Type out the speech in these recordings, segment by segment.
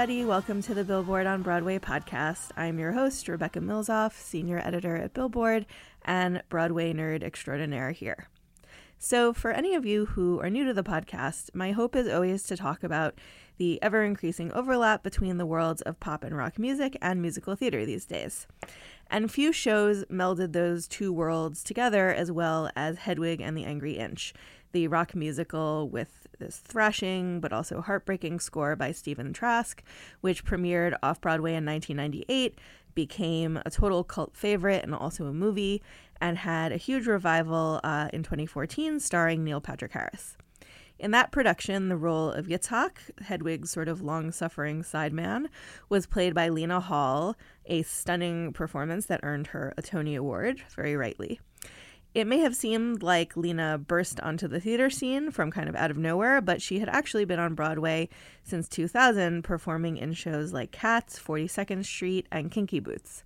Everybody. Welcome to the Billboard on Broadway podcast. I'm your host, Rebecca Milzoff, senior editor at Billboard and Broadway nerd extraordinaire here. So, for any of you who are new to the podcast, my hope is always to talk about the ever increasing overlap between the worlds of pop and rock music and musical theater these days. And few shows melded those two worlds together as well as Hedwig and the Angry Inch, the rock musical with this thrashing but also heartbreaking score by Stephen Trask, which premiered off Broadway in 1998, became a total cult favorite and also a movie, and had a huge revival uh, in 2014 starring Neil Patrick Harris. In that production, the role of Yitzhak, Hedwig's sort of long suffering sideman, was played by Lena Hall, a stunning performance that earned her a Tony Award, very rightly. It may have seemed like Lena burst onto the theater scene from kind of out of nowhere, but she had actually been on Broadway since 2000, performing in shows like Cats, 42nd Street, and Kinky Boots.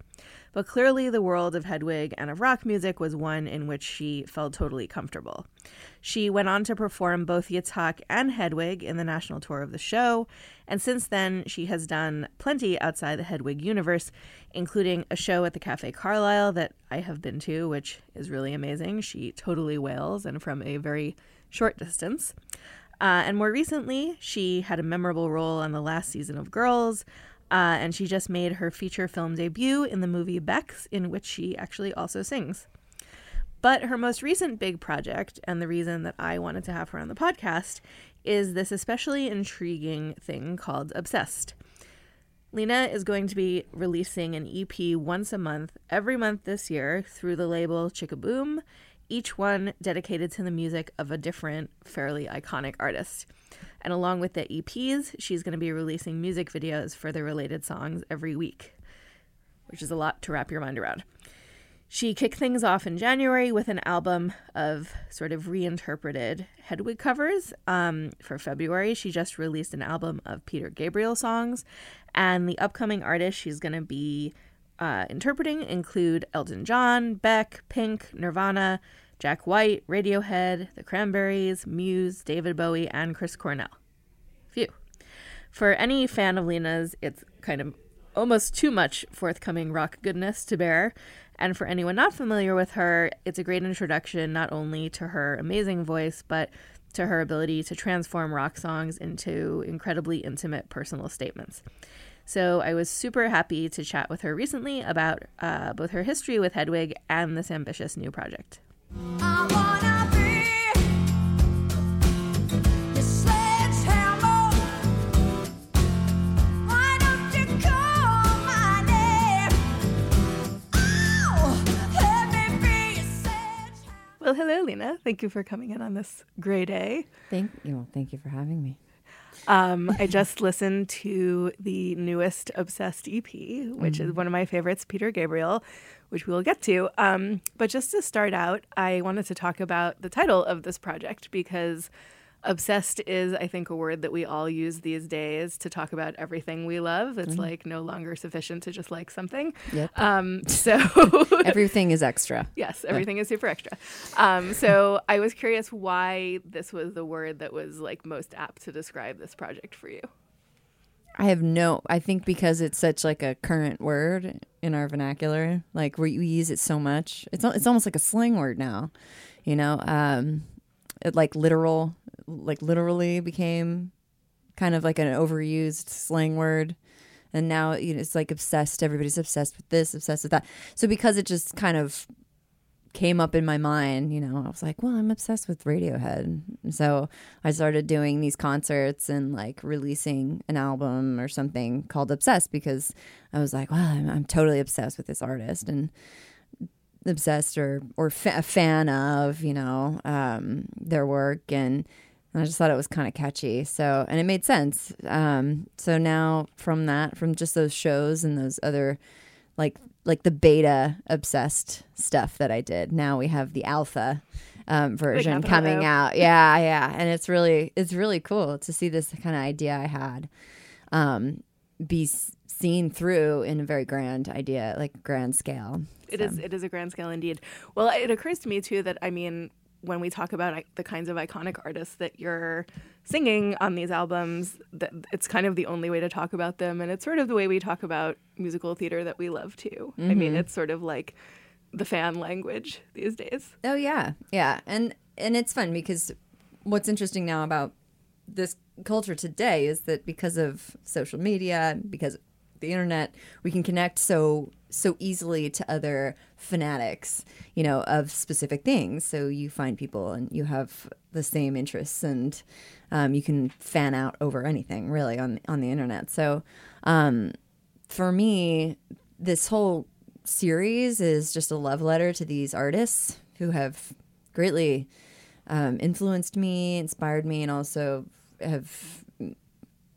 But clearly, the world of Hedwig and of rock music was one in which she felt totally comfortable. She went on to perform both Yitzhak and Hedwig in the national tour of the show, and since then, she has done plenty outside the Hedwig universe, including a show at the Cafe Carlyle that I have been to, which is really amazing. She totally wails and from a very short distance. Uh, and more recently, she had a memorable role on the last season of Girls, uh, and she just made her feature film debut in the movie Becks, in which she actually also sings. But her most recent big project, and the reason that I wanted to have her on the podcast, is this especially intriguing thing called Obsessed. Lena is going to be releasing an EP once a month, every month this year, through the label Sh-K-Boom, each one dedicated to the music of a different, fairly iconic artist. And along with the EPs, she's going to be releasing music videos for the related songs every week, which is a lot to wrap your mind around. She kicked things off in January with an album of sort of reinterpreted Hedwig covers. Um, for February, she just released an album of Peter Gabriel songs. And the upcoming artists she's going to be uh, interpreting include Elton John, Beck, Pink, Nirvana, Jack White, Radiohead, The Cranberries, Muse, David Bowie, and Chris Cornell. Phew. For any fan of Lena's, it's kind of almost too much forthcoming rock goodness to bear. And for anyone not familiar with her, it's a great introduction not only to her amazing voice, but to her ability to transform rock songs into incredibly intimate personal statements. So I was super happy to chat with her recently about uh, both her history with Hedwig and this ambitious new project. Well, hello, Lena. Thank you for coming in on this gray day. Thank you. Thank you for having me. Um, I just listened to the newest Obsessed EP, which mm-hmm. is one of my favorites, Peter Gabriel, which we will get to. Um, but just to start out, I wanted to talk about the title of this project because obsessed is i think a word that we all use these days to talk about everything we love it's mm-hmm. like no longer sufficient to just like something yep. um, so everything is extra yes everything yeah. is super extra um, so i was curious why this was the word that was like most apt to describe this project for you I have no. I think because it's such like a current word in our vernacular, like we, we use it so much. It's it's almost like a slang word now, you know. Um, it, like literal like literally became kind of like an overused slang word and now you know, it's like obsessed everybody's obsessed with this obsessed with that so because it just kind of came up in my mind you know i was like well i'm obsessed with radiohead so i started doing these concerts and like releasing an album or something called obsessed because i was like well i'm, I'm totally obsessed with this artist and obsessed or or fa- a fan of you know um, their work and and I just thought it was kind of catchy. So, and it made sense. Um, so now from that, from just those shows and those other, like like the beta obsessed stuff that I did, now we have the alpha um, version coming out. Yeah, yeah, and it's really it's really cool to see this kind of idea I had um, be seen through in a very grand idea, like grand scale. It so. is. It is a grand scale indeed. Well, it occurs to me too that I mean when we talk about the kinds of iconic artists that you're singing on these albums, that it's kind of the only way to talk about them, and it's sort of the way we talk about musical theater that we love too. Mm-hmm. I mean, mm-hmm. it's sort of like the fan language these days. Oh yeah, yeah, and and it's fun because what's interesting now about this culture today is that because of social media, because the internet, we can connect so so easily to other fanatics, you know, of specific things. So you find people and you have the same interests, and um, you can fan out over anything really on on the internet. So um, for me, this whole series is just a love letter to these artists who have greatly um, influenced me, inspired me, and also have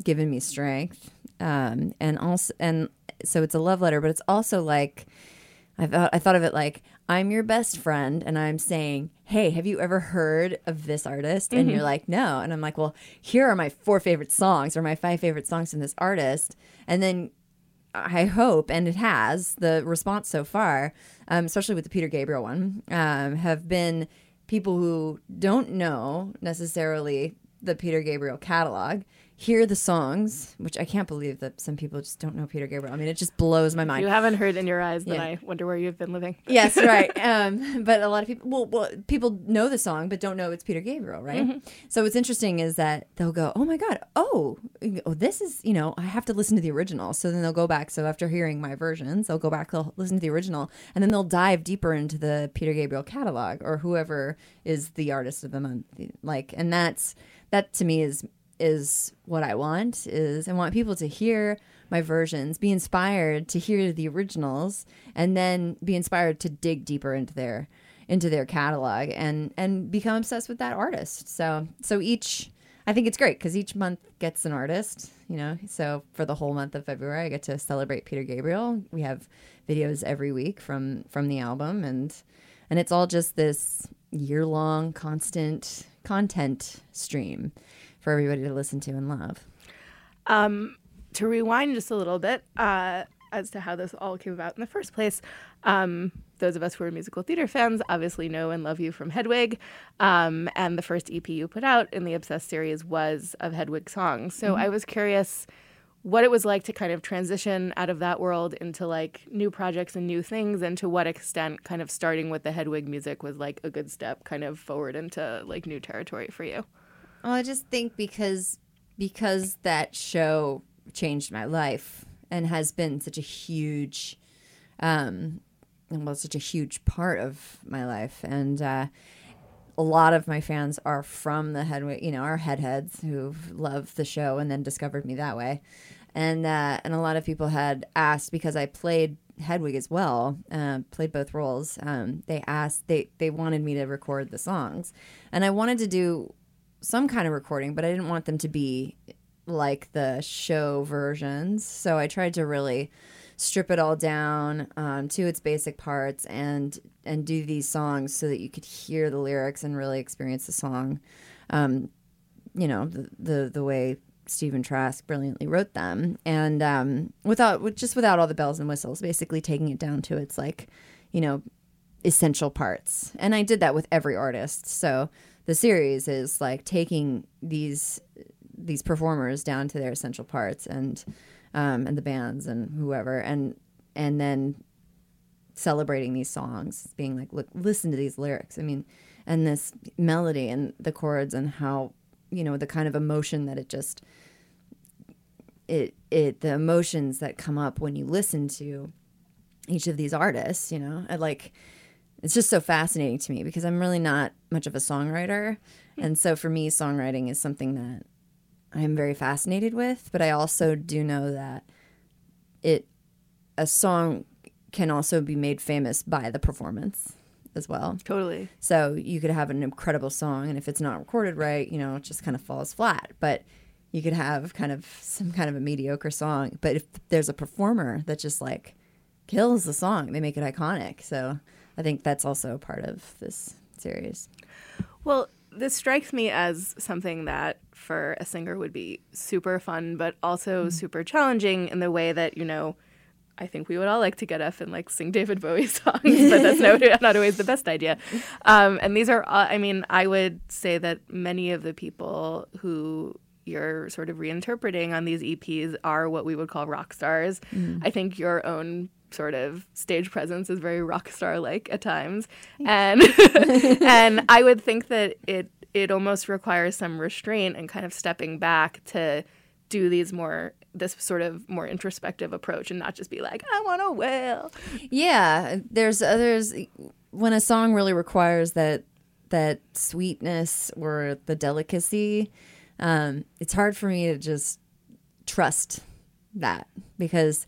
given me strength. Um, and also, and so it's a love letter, but it's also like I thought I thought of it like I'm your best friend and I'm saying, "Hey, have you ever heard of this artist?" And mm-hmm. you're like, "No." And I'm like, "Well, here are my four favorite songs or my five favorite songs from this artist." And then I hope, and it has, the response so far, um, especially with the Peter Gabriel one, um, have been people who don't know necessarily the Peter Gabriel catalog hear the songs, which I can't believe that some people just don't know Peter Gabriel. I mean, it just blows my mind. You haven't heard in your eyes, then. I wonder where you've been living. yes, right. Um, but a lot of people, well, well, people know the song, but don't know it's Peter Gabriel, right? Mm-hmm. So what's interesting is that they'll go, "Oh my god, oh, oh, this is," you know, I have to listen to the original. So then they'll go back. So after hearing my versions, they'll go back, they'll listen to the original, and then they'll dive deeper into the Peter Gabriel catalog or whoever is the artist of the month, like, and that's that to me is is what I want is I want people to hear my versions, be inspired to hear the originals, and then be inspired to dig deeper into their into their catalog and and become obsessed with that artist. So so each I think it's great because each month gets an artist, you know. So for the whole month of February, I get to celebrate Peter Gabriel. We have videos every week from from the album, and and it's all just this year long, constant content stream for everybody to listen to and love. Um, to rewind just a little bit uh, as to how this all came about in the first place, um, those of us who are musical theater fans obviously know and love you from Hedwig. Um, and the first EP you put out in the Obsessed series was of Hedwig songs. So mm-hmm. I was curious what it was like to kind of transition out of that world into like new projects and new things and to what extent kind of starting with the Hedwig music was like a good step kind of forward into like new territory for you. Well, I just think because because that show changed my life and has been such a huge, um, well, such a huge part of my life, and uh, a lot of my fans are from the head, you know, our Hedheads who love the show and then discovered me that way, and uh, and a lot of people had asked because I played Hedwig as well, uh, played both roles. Um, they asked they they wanted me to record the songs, and I wanted to do some kind of recording, but I didn't want them to be like the show versions. So I tried to really strip it all down um, to its basic parts and and do these songs so that you could hear the lyrics and really experience the song. Um, you know the, the the way Stephen Trask brilliantly wrote them, and um, without just without all the bells and whistles, basically taking it down to its like, you know, essential parts. And I did that with every artist. So the series is like taking these these performers down to their essential parts and um, and the bands and whoever and and then celebrating these songs, being like, look, listen to these lyrics. I mean, and this melody and the chords and how you know the kind of emotion that it just it it the emotions that come up when you listen to each of these artists you know I like it's just so fascinating to me because I'm really not much of a songwriter and so for me songwriting is something that I'm very fascinated with but I also do know that it a song can also be made famous by the performance as well Totally. so you could have an incredible song, and if it's not recorded right, you know, it just kind of falls flat. But you could have kind of some kind of a mediocre song. But if there's a performer that just like kills the song, they make it iconic. So I think that's also a part of this series. Well, this strikes me as something that for a singer would be super fun, but also super challenging in the way that, you know, I think we would all like to get up and like sing David Bowie songs, but that's no, not always the best idea. Um, and these are, uh, I mean, I would say that many of the people who you're sort of reinterpreting on these EPs are what we would call rock stars. I think your own sort of stage presence is very rock star like at times, and and I would think that it it almost requires some restraint and kind of stepping back to do these more this sort of more introspective approach and not just be like I want a wail. Yeah, there's others when a song really requires that that sweetness or the delicacy. Um, it's hard for me to just trust that because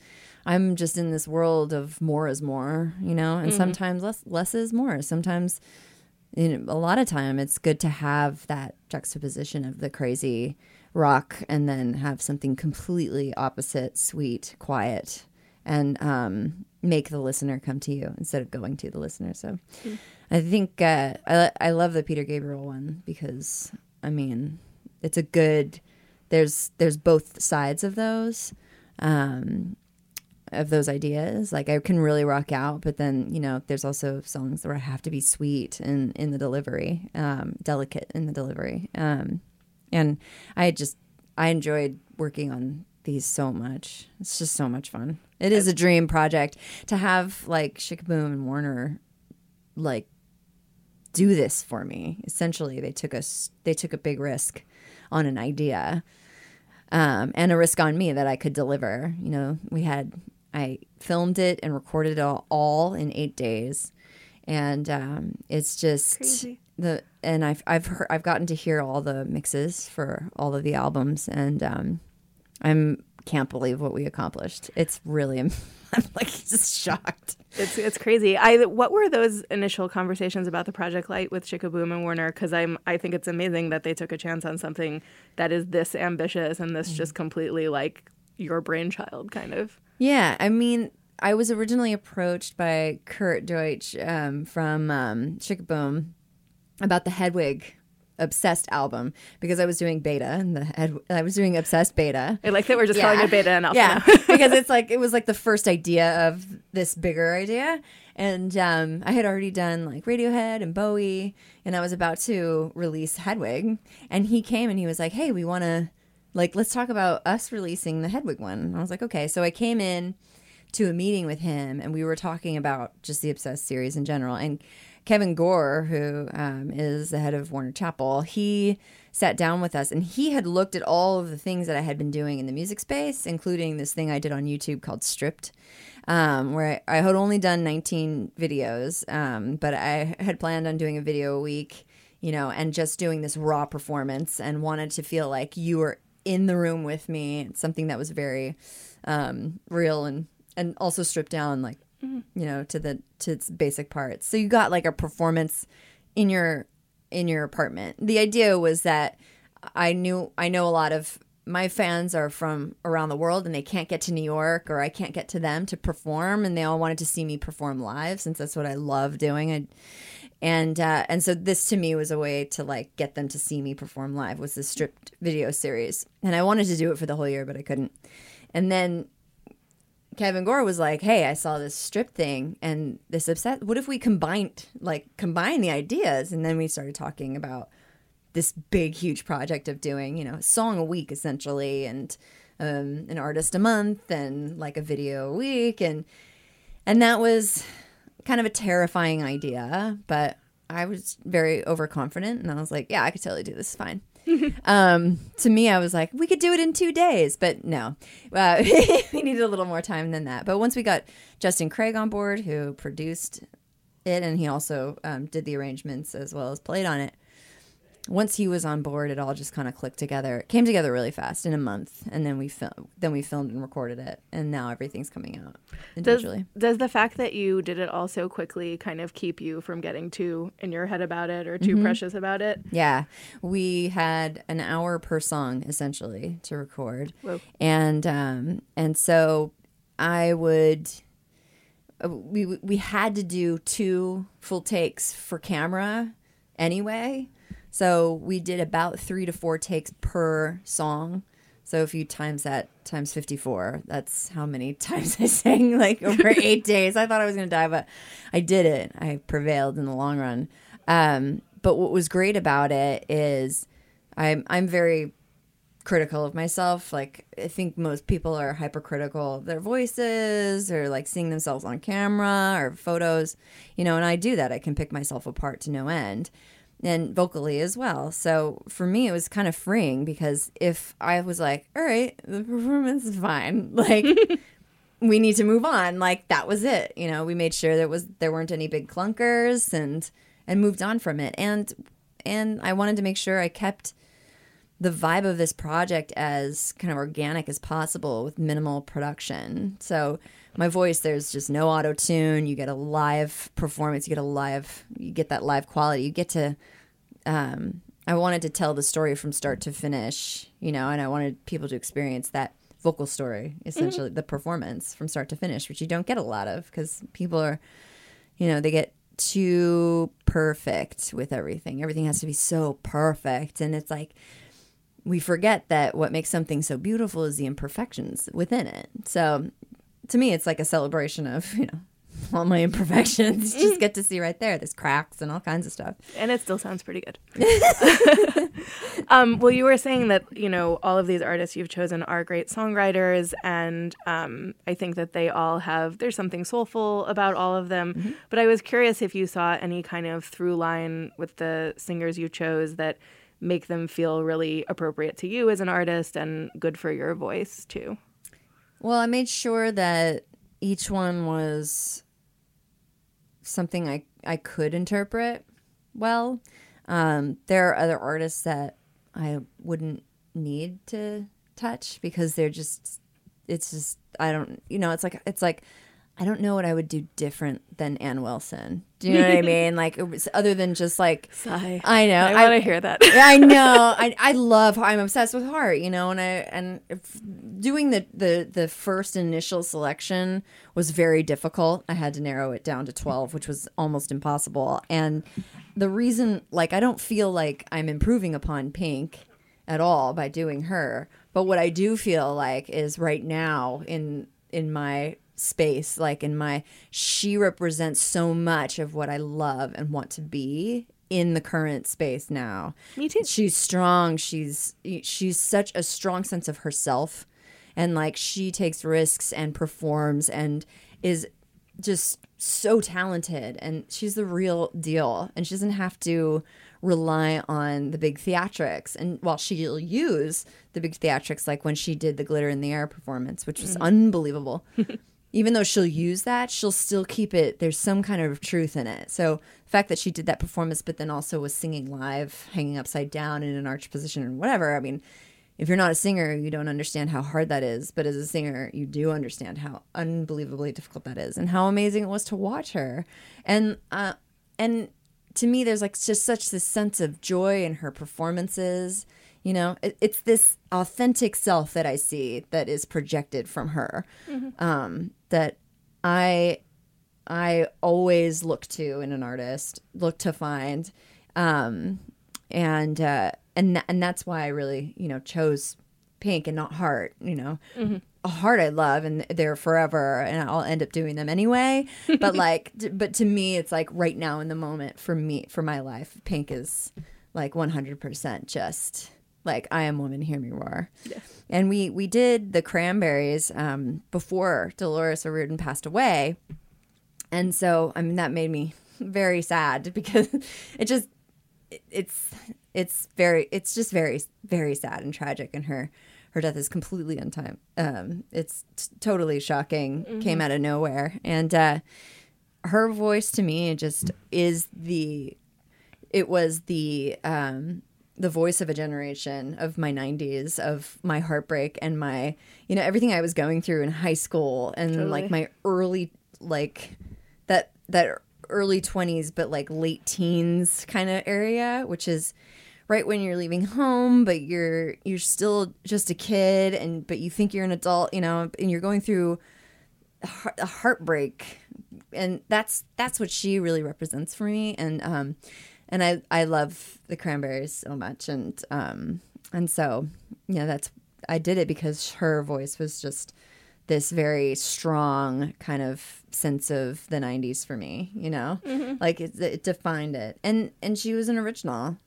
I'm just in this world of more is more, you know, and sometimes less less is more. Sometimes you know, a lot of time it's good to have that juxtaposition of the crazy rock and then have something completely opposite, sweet, quiet, and um, make the listener come to you instead of going to the listener. So I think uh, I, I love the Peter Gabriel one because I mean it's a good there's there's both sides of those um, of those ideas. Like I can really rock out, but then you know there's also songs where I have to be sweet in in the delivery, um, delicate in the delivery. Um, and I just I enjoyed working on these so much. It's just so much fun. It is a dream project to have like Sh-K-Boom and Warner like do this for me. Essentially, they took us they took a big risk on an idea um, and a risk on me that I could deliver. You know, we had I filmed it and recorded it all, all in eight days, and um, it's just Crazy. the and I've I've heard, I've gotten to hear all the mixes for all of the albums, and um, I'm can't believe what we accomplished. It's really I'm like just shocked. It's it's crazy. I what were those initial conversations about the Project Light with Sh-K-Boom and Warner? Because I'm I think it's amazing that they took a chance on something that is this ambitious and this just completely like your brainchild kind of. Yeah, I mean, I was originally approached by Kurt Deutsch um, from um, Sh-K-Boom about the Hedwig Obsessed album because I was doing beta and the Hed- I was doing Obsessed beta. I like that we're just calling it beta and alpha Yeah, now. because it's like it was like the first idea of this bigger idea, and um, I had already done like Radiohead and Bowie, and I was about to release Hedwig, and he came and he was like, "Hey, we want to like let's talk about us releasing the Hedwig one." And I was like, "Okay." So I came in to a meeting with him, and we were talking about just the Obsessed series in general, and. Kevin Gore, who um, is the head of Warner Chappell, he sat down with us and he had looked at all of the things that I had been doing in the music space, including this thing I did on YouTube called Stripped, um, where I, I had only done 19 videos, um, but I had planned on doing a video a week, you know, and just doing this raw performance and wanted to feel like you were in the room with me. It's something that was very um, real and, and also stripped down, like you know to the to its basic parts so you got like a performance in your in your apartment the idea was that i knew i know a lot of my fans are from around the world and they can't get to New York or I can't get to them to perform and they all wanted to see me perform live since that's what I love doing. I, and uh, and so this to me was a way to like get them to see me perform live was this stripped video series and I wanted to do it for the whole year but I couldn't. And then Kevin Gore was like, "Hey, I saw this strip thing and this upset. What if we combined like combine the ideas?" And then we started talking about this big, huge project of doing, you know, a song a week essentially, and um, an artist a month, and like a video a week, and and that was kind of a terrifying idea, but I was very overconfident, and I was like, "Yeah, I could totally do this. Fine." um, to me, I was like, we could do it in two days, but no, uh, we needed a little more time than that. But once we got Justin Craig on board, who produced it, and he also um, did the arrangements as well as played on it, once he was on board, it all just kind of clicked together. It came together really fast in a month, and then we fil- then we filmed and recorded it, and now everything's coming out Does, individually. does the fact that you did it all so quickly kind of keep you from getting too in your head about it or too precious about it? Yeah, we had an hour per song essentially to record, Whoa. and um, and so I would. uh, We we had to do two full takes for camera anyway, so we did about three to four takes per song. So if you times that times fifty four, that's how many times I sang like over eight days. I thought I was gonna die, but I did it. I prevailed in the long run. Um, but what was great about it is I'm I'm very critical of myself. Like I think most people are hypercritical of their voices or like seeing themselves on camera or photos, you know, and I do that. I can pick myself apart to no end. And vocally as well. So for me it was kind of freeing because if I was like, all right, the performance is fine. Like we need to move on. Like that was it. You know, we made sure there was there weren't any big clunkers and and moved on from it. And and I wanted to make sure I kept the vibe of this project as kind of organic as possible with minimal production. So my voice, there's just no auto tune. You get a live performance. You get a live. You get that live quality. You get to. Um, I wanted to tell the story from start to finish, you know, and I wanted people to experience that vocal story, essentially the performance from start to finish, which you don't get a lot of because people are, you know, they get too perfect with everything. Everything has to be so perfect, and it's like we forget that what makes something so beautiful is the imperfections within it. So to me, it's like a celebration of, you know, all my imperfections. Just get to see right there. There's cracks and all kinds of stuff. And it still sounds pretty good. um, well, you were saying that you know all of these artists you've chosen are great songwriters, and um, I think that they all have there's something soulful about all of them. But I was curious if you saw any kind of through line with the singers you chose that make them feel really appropriate to you as an artist and good for your voice too. Well, I made sure that each one was something I, I could interpret well. Um, there are other artists that I wouldn't need to touch because they're just, it's just, I don't, you know, it's like, it's like, I don't know what I would do different than Ann Wilson. Do you know what I mean? Like, it was, other than just like, Sigh. I know. I want to hear that. I know. I, I love. I'm obsessed with heart. You know, and I and if doing the the the first initial selection was very difficult. I had to narrow it down to twelve, which was almost impossible. And the reason, like, I don't feel like I'm improving upon Pink at all by doing her. But what I do feel like is right now in in my space like in my she represents so much of what I love and want to be in the current space now. Me too. She's strong. She's she's such a strong sense of herself and like she takes risks and performs and is just so talented and she's the real deal and she doesn't have to rely on the big theatrics and while she'll use the big theatrics like when she did the glitter in the air performance which was mm-hmm. unbelievable even though she'll use that she'll still keep it there's some kind of truth in it so the fact that she did that performance but then also was singing live hanging upside down in an arch position or whatever i mean if you're not a singer, you don't understand how hard that is. But as a singer, you do understand how unbelievably difficult that is, and how amazing it was to watch her. And uh, and to me, there's like just such this sense of joy in her performances, You know, it, it's this authentic self that I see that is projected from her. Um, that I I always look to in an artist, look to find, um, and uh, and th- and that's why I really you know chose Pink and not Heart. You know, a Heart I love and they're forever, and I'll end up doing them anyway. But like, t- but to me, it's like right now in the moment for me for my life, Pink is like one hundred percent just like I am woman, hear me roar. And we we did the Cranberries um, before Dolores O'Riordan passed away. And so, I mean, that made me very sad because it just, it- it's, it's very, it's just very, very sad and tragic. And her, her death is completely untimed. Um, it's t- totally shocking, came out of nowhere. And, uh, her voice to me just is the, it was the, um, the voice of a generation of my 90s of my heartbreak and my you know everything i was going through in high school and like my early like that that early 20s but like late teens kind of area which is right when you're leaving home but you're you're still just a kid and but you think you're an adult you know and you're going through a a heartbreak. And that's that's what she really represents for me. And um and i i love the cranberries so much. And um and so you know that's i did it because her voice was just this very strong kind of sense of the 90s for me you know? Like it, it defined it. And and she was an original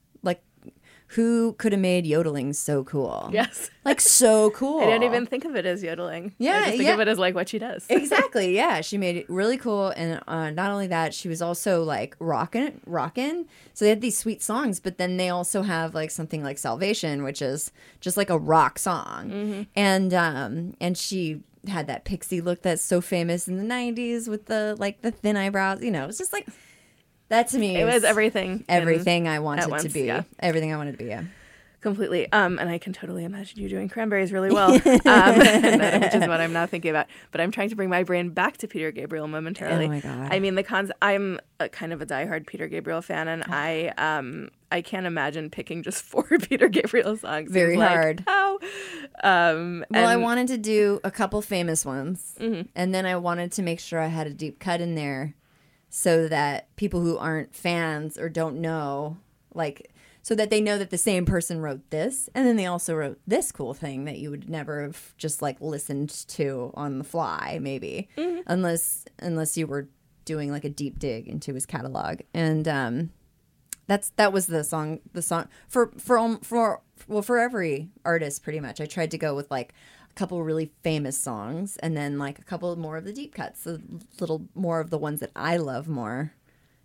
who could have made yodeling so cool Yes. like so cool I didn't even think of it as yodeling. Yeah, I just think yeah. of it as like what she does. exactly yeah she made it really cool and uh, not only that she was also like rocking rocking so they had these sweet songs but then they also have like something like salvation which is just like a rock song and um and she had that pixie look that's so famous in the 90s with the like the thin eyebrows you know it's just like that to me It was everything. in- everything i wanted to be yeah. everything i wanted to be yeah completely. Um, and I can totally imagine you doing cranberries really well, um, which is what I'm now thinking about. But I'm trying to bring my brain back to Peter Gabriel momentarily. Oh my God. I mean, the cons. I'm a kind of a diehard Peter Gabriel fan, and I um I can't imagine picking just four Peter Gabriel songs. Very like, hard. How? Um, Well, I wanted to do a couple famous ones, Mm-hmm. and then I wanted to make sure I had a deep cut in there, so that people who aren't fans or don't know, like, so that they know that the same person wrote this, and then they also wrote this cool thing that you would never have just like listened to on the fly, maybe, Mm-hmm. unless unless you were doing like a deep dig into his catalog, and um, that's that was the song the song for for um, for well for every artist pretty much i tried to go with like a couple really famous songs and then like a couple more of the deep cuts a little more of the ones that i love more.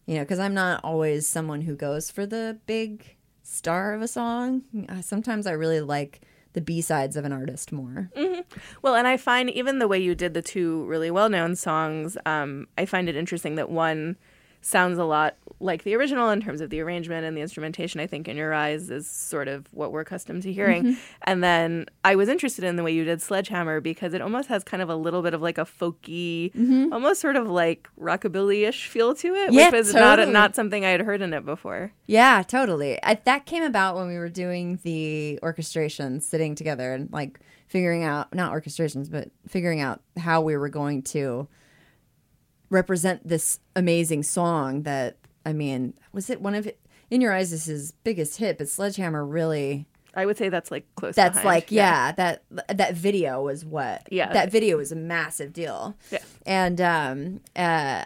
You know because i'm not always someone who goes for the big star of a song. Sometimes i really like the b-sides of an artist more. Well, and I find even the way you did the two really well known songs, um, I find it interesting that one sounds a lot like the original in terms of the arrangement and the instrumentation. I think In Your Eyes is sort of what we're accustomed to hearing. Mm-hmm. And then I was interested in the way you did Sledgehammer because it almost has kind of a little bit of like a folky, almost sort of like rockabilly ish feel to it, Mm-hmm. Yeah, which is not, totally. not something I had heard in it before. Yeah, totally. I, that came about when we were doing the orchestrations, sitting together and like figuring out not orchestrations, but figuring out how we were going to represent this amazing song. That I mean, was it one of it, in your eyes? This is biggest hit, but Sledgehammer really. I would say that's like close. That's behind. like yeah, that that video was what Yeah. that video was a massive deal. Yeah. And um uh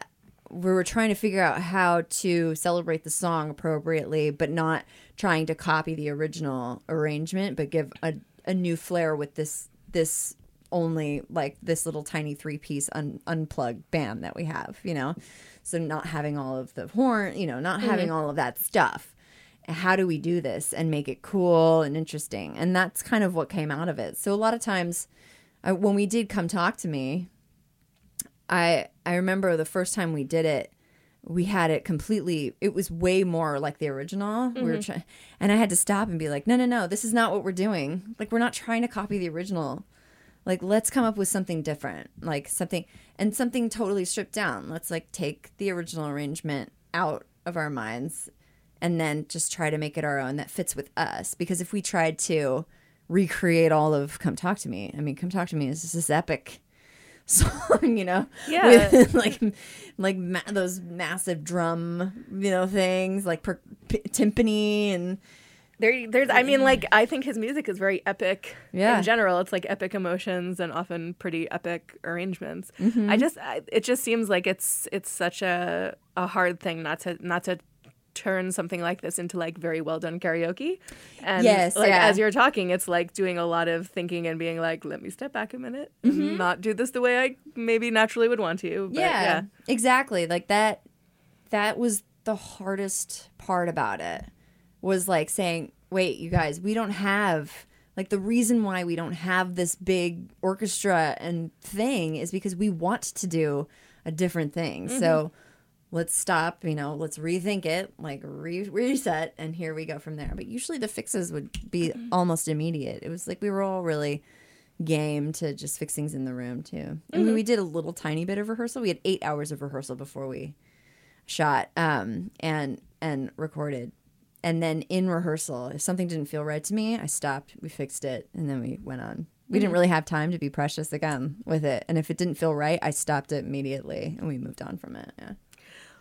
we were trying to figure out how to celebrate the song appropriately, but not trying to copy the original arrangement, but give a, a new flair with this this only like this little tiny three piece un, unplugged band that we have, you know. So not having all of the horn, you know, not having mm-hmm. all of that stuff. How do we do this and make it cool and interesting? And that's kind of what came out of it. So a lot of times, I, when we did come talk to me, I I remember the first time we did it, we had it completely. It was way more like the original. We were mm-hmm. trying, and I had to stop and be like, no, no, no, this is not what we're doing. Like we're not trying to copy the original. Like let's come up with something different, like something and something totally stripped down. Let's like take the original arrangement out of our minds and then just try to make it our own that fits with us. Because if we tried to recreate all of "Come Talk to Me," I mean, "Come Talk to Me" is just this epic song, you know, Yeah. with like like ma- those massive drum, you know, things like per- p- timpani and There, there's. I mean, like, I think his music is very epic. Yeah. In general, it's like epic emotions and often pretty epic arrangements. Mm-hmm. I just, I, it just seems like it's it's such a a hard thing not to not to turn something like this into like very well done karaoke. And Yes, like yeah. as you're talking, it's like doing a lot of thinking and being like, let me step back a minute, and not do this the way I maybe naturally would want to. But yeah, yeah. exactly. Like that. That was the hardest part about it. Was like saying, "Wait, you guys, we don't have." Like the reason why we don't have this big orchestra and thing is because we want to do a different thing. So mm-hmm. let's stop, you know, let's rethink it, like re- reset, and here we go from there. But usually the fixes would be mm-hmm. almost immediate. It was like we were all really game to just fix things in the room too. I mean, we mm-hmm. did a little tiny bit of rehearsal. We had eight hours of rehearsal before we shot um, and and recorded. And then in rehearsal, if something didn't feel right to me, I stopped. We fixed it, and then we went on. We didn't really have time to be precious again with it. And if it didn't feel right, I stopped it immediately, and we moved on from it. Yeah.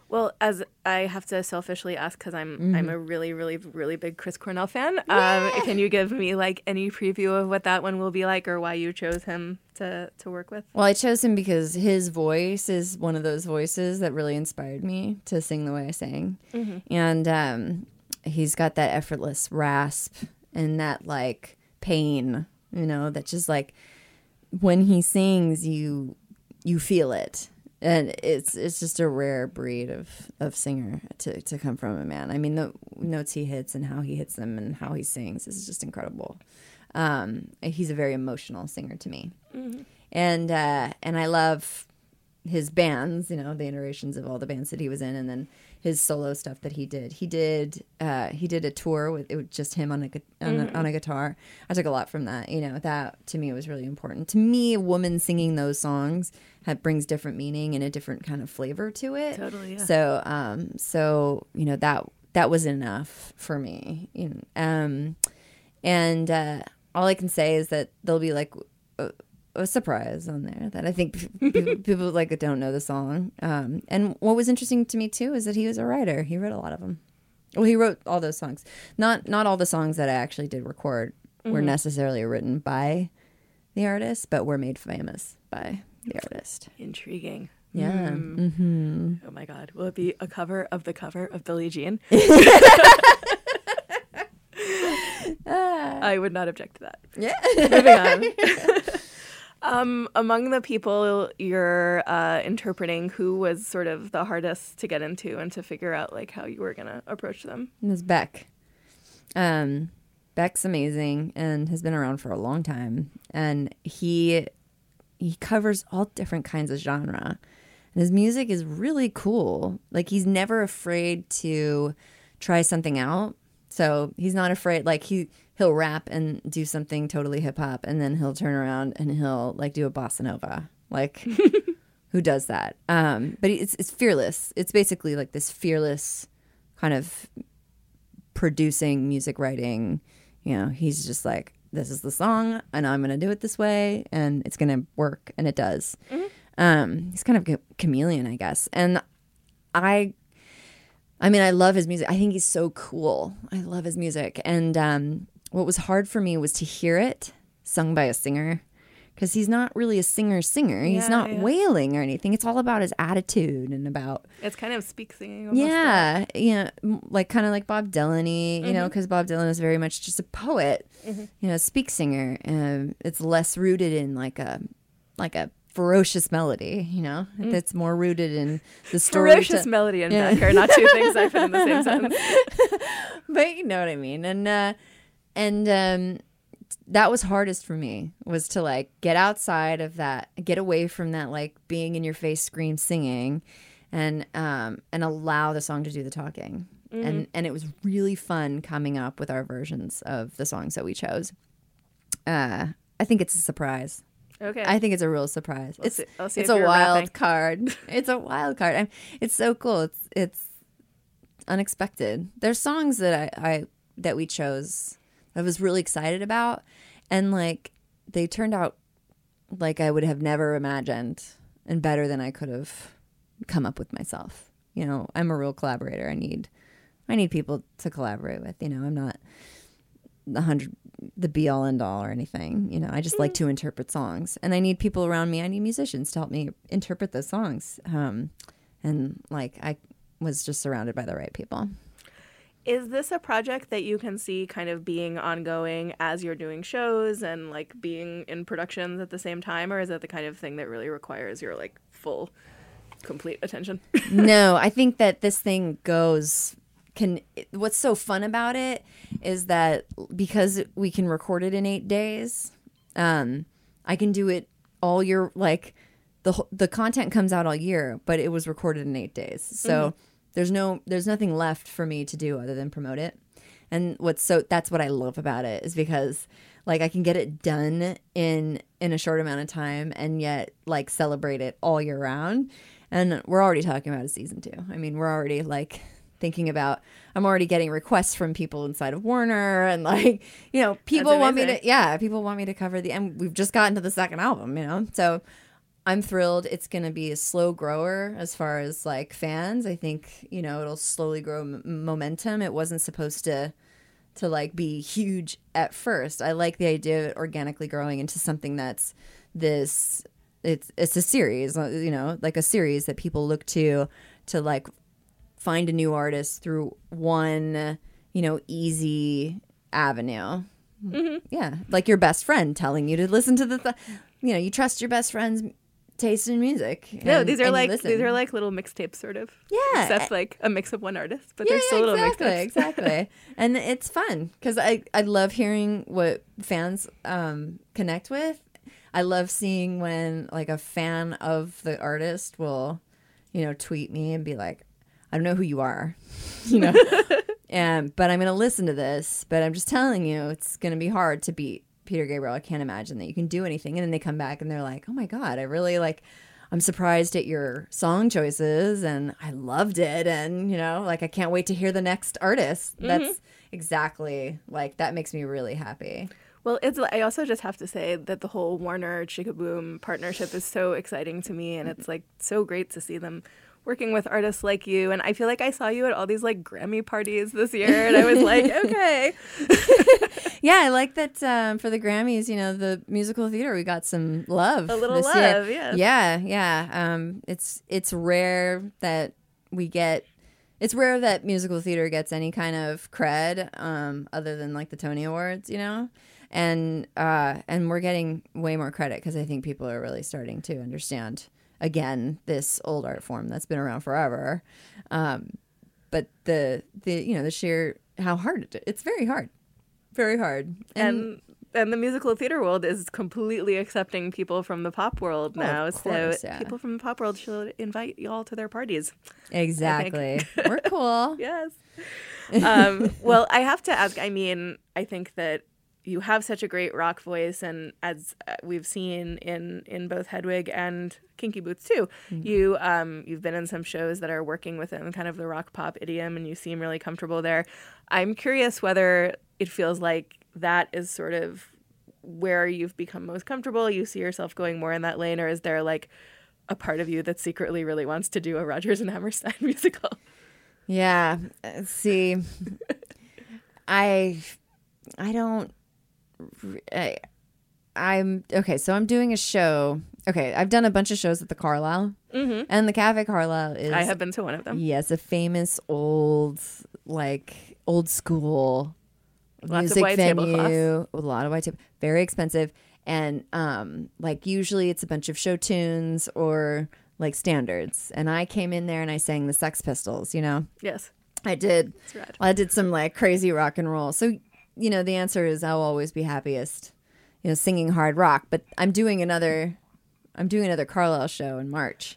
Well, as I have to selfishly ask because I'm Mm-hmm. I'm a really really really big Chris Cornell fan. Um, can you give me like any preview of what that one will be like, or why you chose him to to work with? Well, I chose him because his voice is one of those voices that really inspired me to sing the way I sang. And um, he's got that effortless rasp and that like pain, you know, that just like when he sings, you you feel it. And it's it's just a rare breed of, of singer to, to come from a man. I mean, the notes he hits and how he hits them and how he sings is just incredible. Um, he's a very emotional singer to me and uh, and I love his bands, you know, the iterations of all the bands that he was in, and then his solo stuff that he did. He did uh, he did a tour with it was just him on a, on, a on a guitar. I took a lot from that. You know, that to me was really important. To me, a woman singing those songs that brings different meaning and a different kind of flavor to it. Totally, yeah. So um, so you know that that was enough for me. You know, um, and uh, all I can say is that there'll be like a, a surprise on there that I think p- p- people like don't know the song. Um, and what was interesting to me too is that he was a writer. He wrote a lot of them. Well, he wrote all those songs. Not not all the songs that I actually did record were mm-hmm. necessarily written by the artist, but were made famous by the artist. Intriguing. Yeah. Hmm. Mm-hmm. Oh my God! Will it be a cover of the cover of Billie Jean? Ah. I would not object to that. Yeah. Moving on. Um, among the people you're uh, interpreting, who was sort of the hardest to get into and to figure out like how you were gonna approach them? Ms. Beck. Um, Beck's amazing and has been around for a long time, and he he covers all different kinds of genre, and his music is really cool. Like he's never afraid to try something out. So he's not afraid. Like he he'll rap and do something totally hip hop, and then he'll turn around and he'll like do a bossa nova. Like who does that? Um, but it's it's fearless. It's basically like this fearless kind of producing, music writing. You know, he's just like, this is the song, and I'm going to do it this way, and it's going to work, and it does. Um, he's kind of a chameleon, I guess. And I, I mean, I love his music. I think he's so cool. I love his music. And um, what was hard for me was to hear it sung by a singer. Because he's not really a singer singer. He's Yeah, not yeah. wailing or anything. It's all about his attitude and about It's kind of speak singing. Yeah, yeah, m- like kind of like Bob Dylan, you know, Mm-hmm. because Bob Dylan is very much just a poet, you know, speak singer. Um, it's less rooted in like a like a ferocious melody, you know. That's more rooted in the story. Mm. Ferocious melody and Yeah. Beck are not two things I put in the same sentence. but you know what I mean. And uh, and um, that was hardest for me was to like get outside of that, get away from that like being in your face, scream singing, and um, and allow the song to do the talking. And and it was really fun coming up with our versions of the songs that we chose. Uh, I think it's a surprise. Okay. I think it's a real surprise. it's see- I'll see it's a wild rapping. card. It's a wild card. I'm, it's so cool. It's it's unexpected. There's songs that I, I that we chose I was really excited about and like they turned out like I would have never imagined and better than I could have come up with myself. You know, I'm a real collaborator. I need I need people to collaborate with. You know, I'm not the hundred the be all end all or anything. You know, I just like to interpret songs, and I need people around me. I need musicians to help me interpret those songs. Um, and like I was just surrounded by the right people. Is this a project that you can see kind of being ongoing as you're doing shows and like being in productions at the same time, or is it the kind of thing that really requires your like full, complete attention? no, I think that this thing goes can what's so fun about it is that because we can record it in 8 days, um I can do it all year like the the content comes out all year, but it was recorded in 8 days. So there's no there's nothing left for me to do other than promote it. And what's so that's what I love about it is because like I can get it done in in a short amount of time and yet like celebrate it all year round. And we're already talking about a season 2. I mean, we're already like thinking about I'm already getting requests from people inside of Warner and like, you know, people want me to yeah, people want me to cover the and we've just gotten to the second album, you know. So I'm thrilled. It's going to be a slow grower as far as like fans. I think, you know, it'll slowly grow m- momentum. It wasn't supposed to to like be huge at first. I like the idea of it organically growing into something that's this it's it's a series, uh, you know, like a series that people look to to like find a new artist through one, you know, easy avenue. Yeah, like your best friend telling you to listen to the, th- you know, you trust your best friend's taste in music. no, and- these are like these are like little mixtapes, sort of. Yeah. except like a mix of one artist, but yeah, they're still yeah, little exactly, mixtapes. exactly. And it's fun because I I love hearing what fans um connect with. I love seeing when like a fan of the artist will, you know, tweet me and be like, I don't know who you are, you know, and but I'm gonna listen to this. But I'm just telling you, it's gonna be hard to beat Peter Gabriel. I can't imagine that you can do anything. And then they come back and they're like, Oh my god, I really like. I'm surprised at your song choices and I loved it. And, you know, like I can't wait to hear the next artist. Mm-hmm. That's exactly like that makes me really happy. Well, it's. I also just have to say that the whole Warner Sh-K-Boom partnership is so exciting to me, and mm-hmm. it's like so great to see them working with artists like you. And I feel like I saw you at all these like Grammy parties this year, and I was like, okay, Yeah, I like that um, for the Grammys, you know, the musical theater, we got some love. A little love, yeah. Yeah, yeah. Um, it's it's rare that we get it's rare that musical theater gets any kind of cred um, other than like the Tony Awards, you know? And uh, and we're getting way more credit because I think people are really starting to understand again this old art form that's been around forever. Um, but the the you know the sheer how hard it, it's very hard, very hard. and and the musical theater world is completely accepting people from the pop world Oh, now. course, so yeah. people from the pop world should invite y'all to their parties. exactly, we're cool. Yes. Um, well, I have to ask. I mean, I think that you have such a great rock voice, and as uh, we've seen in in both Hedwig and Kinky Boots too, you um, you've been in some shows that are working within kind of the rock pop idiom, and you seem really comfortable there. I'm curious whether it feels like that is sort of where you've become most comfortable. You see yourself going more in that lane, or is there like a part of you that secretly really wants to do a Rodgers and Hammerstein musical? Yeah. uh, See, I, I don't. I, I'm okay. So I'm doing a show. Okay, I've done a bunch of shows at the Carlyle, and the Cafe Carlyle is. Mm-hmm. I have been to one of them. Yes, a famous old, like old school Lots music venue. A lot of white table, very expensive, and um, like usually it's a bunch of show tunes or like standards. And I came in there and I sang the Sex Pistols. You know, Yes. I did. I did some like crazy rock and roll. So, you know, the answer is I'll always be happiest, you know, singing hard rock. But I'm doing another, I'm doing another Carlyle show in March,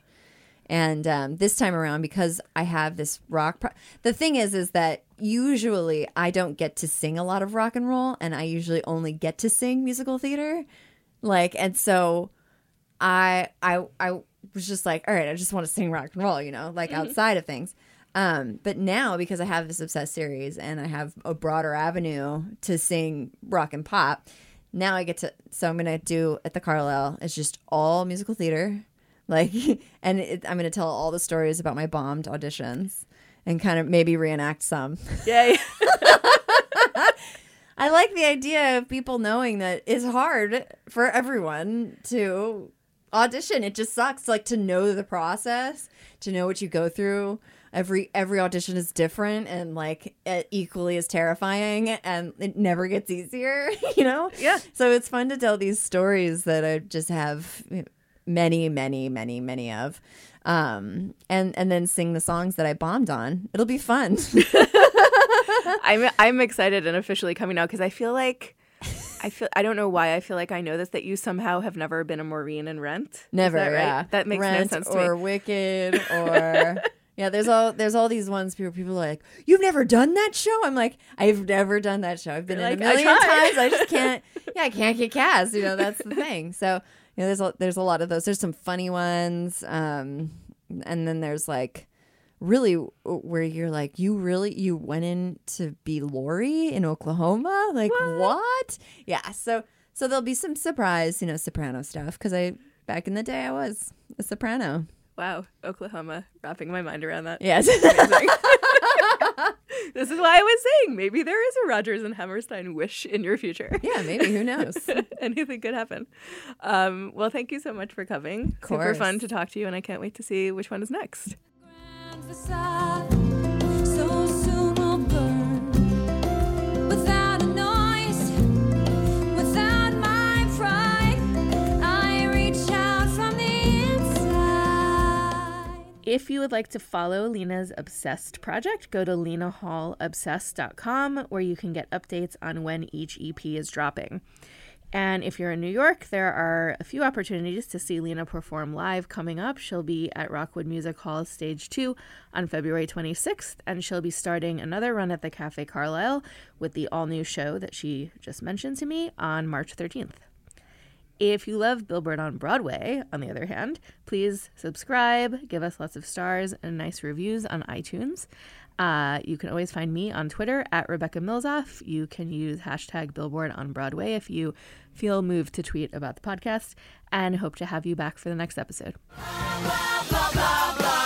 and um, this time around because I have this rock. Pro- the thing is, is that usually I don't get to sing a lot of rock and roll, and I usually only get to sing musical theater, like, and so I I I was just like, all right, I just want to sing rock and roll, you know, like outside of things. Um, but now because I have this obsessed series and I have a broader avenue to sing rock and pop, now I get to. So I'm gonna do at the Carlyle. It's just all musical theater, like, and it, I'm gonna tell all the stories about my bombed auditions and kind of maybe reenact some. Yay. I like the idea of people knowing that it's hard for everyone to audition. It just sucks like to know the process, to know what you go through. Every every audition is different and like equally as terrifying and it never gets easier, you know? Yeah. So it's fun to tell these stories that I just have many, many, many, many of. Um and and then sing the songs that I bombed on. It'll be fun. I'm I'm excited and officially coming out because I feel like I feel I don't know why I feel like I know this that you somehow have never been a Maureen in Rent. Never, that right? yeah. That makes Rent no sense to or me. Wicked or yeah. There's all there's all these ones where people are like, "You've never done that show." I'm like, "I've never done that show. I've been You're in like, a million tried." times. I just can't. Yeah, I can't get cast. You know, that's the thing. So you know, there's a, there's a lot of those. There's some funny ones, um, and then there's like really where you're like, you really you went in to be Laurey in Oklahoma, like what? Yeah. So so there'll be some surprise, you know, soprano stuff because I back in the day I was a soprano. Wow, Oklahoma, wrapping my mind around that. Yes. This is why I was saying maybe there is a Rodgers and Hammerstein wish in your future. yeah, maybe who knows? Anything could happen. Um, well, thank you so much for coming. Super course. fun to talk to you, and I can't wait to see which one is next. Would like to follow Lena's Obsessed project, go to lenahallobsessed.com where you can get updates on when each EP is dropping. And if you're in New York, there are a few opportunities to see Lena perform live coming up. She'll be at Rockwood Music Hall Stage 2 on February 26th, and she'll be starting another run at the Cafe Carlyle with the all new show that she just mentioned to me on March 13th. If you love Billboard on Broadway, on the other hand, please subscribe, give us lots of stars and nice reviews on iTunes. Uh, you can always find me on Twitter at Rebecca Milzoff. You can use hashtag Billboard on Broadway if you feel moved to tweet about the podcast, and hope to have you back for the next episode. blah blah blah